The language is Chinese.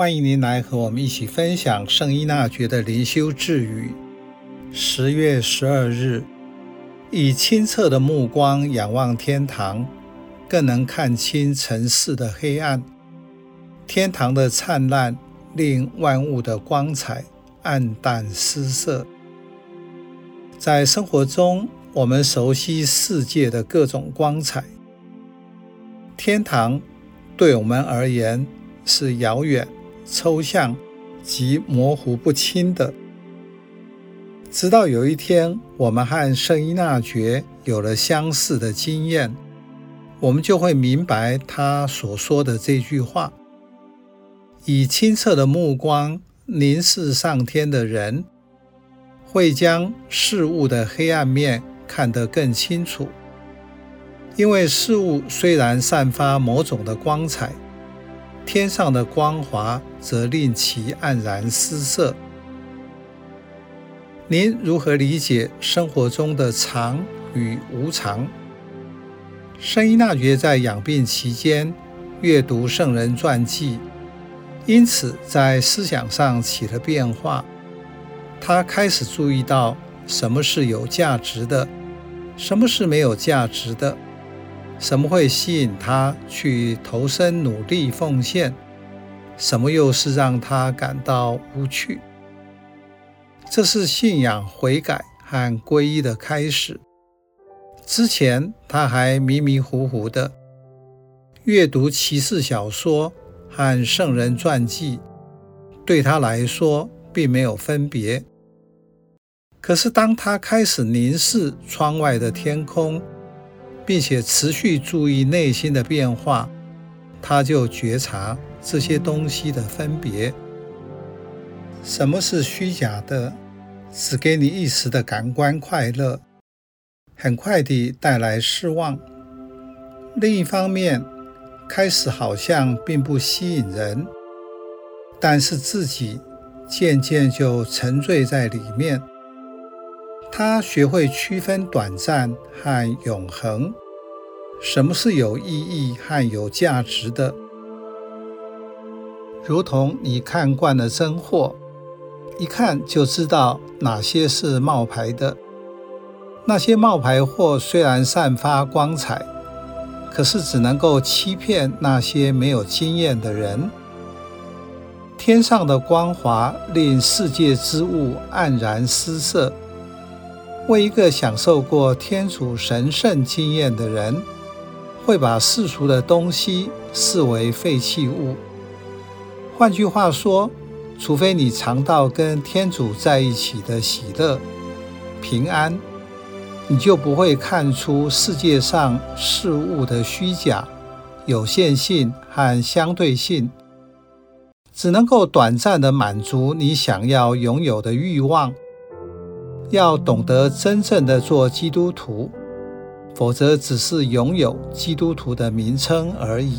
欢迎您来和我们一起分享圣依纳爵的灵修智语。十月十二日，以清澈的目光仰望天堂，更能看清尘世的黑暗。天堂的灿烂令万物的光彩黯淡失色。在生活中，我们熟悉世界的各种光彩，天堂对我们而言是遥远。抽象及模糊不清的，直到有一天，我们和圣依纳爵有了相似的经验，我们就会明白他所说的这句话：以清澈的目光凝视上天的人，会将事物的黑暗面看得更清楚，因为事物虽然散发某种的光彩。天上的光华则令其黯然失色。您如何理解生活中的常与无常？圣依纳爵在养病期间阅读圣人传记，因此在思想上起了变化。他开始注意到什么是有价值的，什么是没有价值的。什么会吸引他去投身努力奉献？什么又是让他感到无趣？这是信仰悔改和皈依的开始。之前他还迷迷糊糊的阅读骑士小说和圣人传记，对他来说并没有分别。可是当他开始凝视窗外的天空，并且持续注意内心的变化，他就觉察这些东西的分别。什么是虚假的，只给你一时的感官快乐，很快地带来失望。另一方面，开始好像并不吸引人，但是自己渐渐就沉醉在里面。他学会区分短暂和永恒，什么是有意义和有价值的？如同你看惯了真货，一看就知道哪些是冒牌的。那些冒牌货虽然散发光彩，可是只能够欺骗那些没有经验的人。天上的光华令世界之物黯然失色。为一个享受过天主神圣经验的人，会把世俗的东西视为废弃物。换句话说，除非你尝到跟天主在一起的喜乐、平安，你就不会看出世界上事物的虚假、有限性和相对性，只能够短暂地满足你想要拥有的欲望。要懂得真正的做基督徒，否则只是拥有基督徒的名称而已。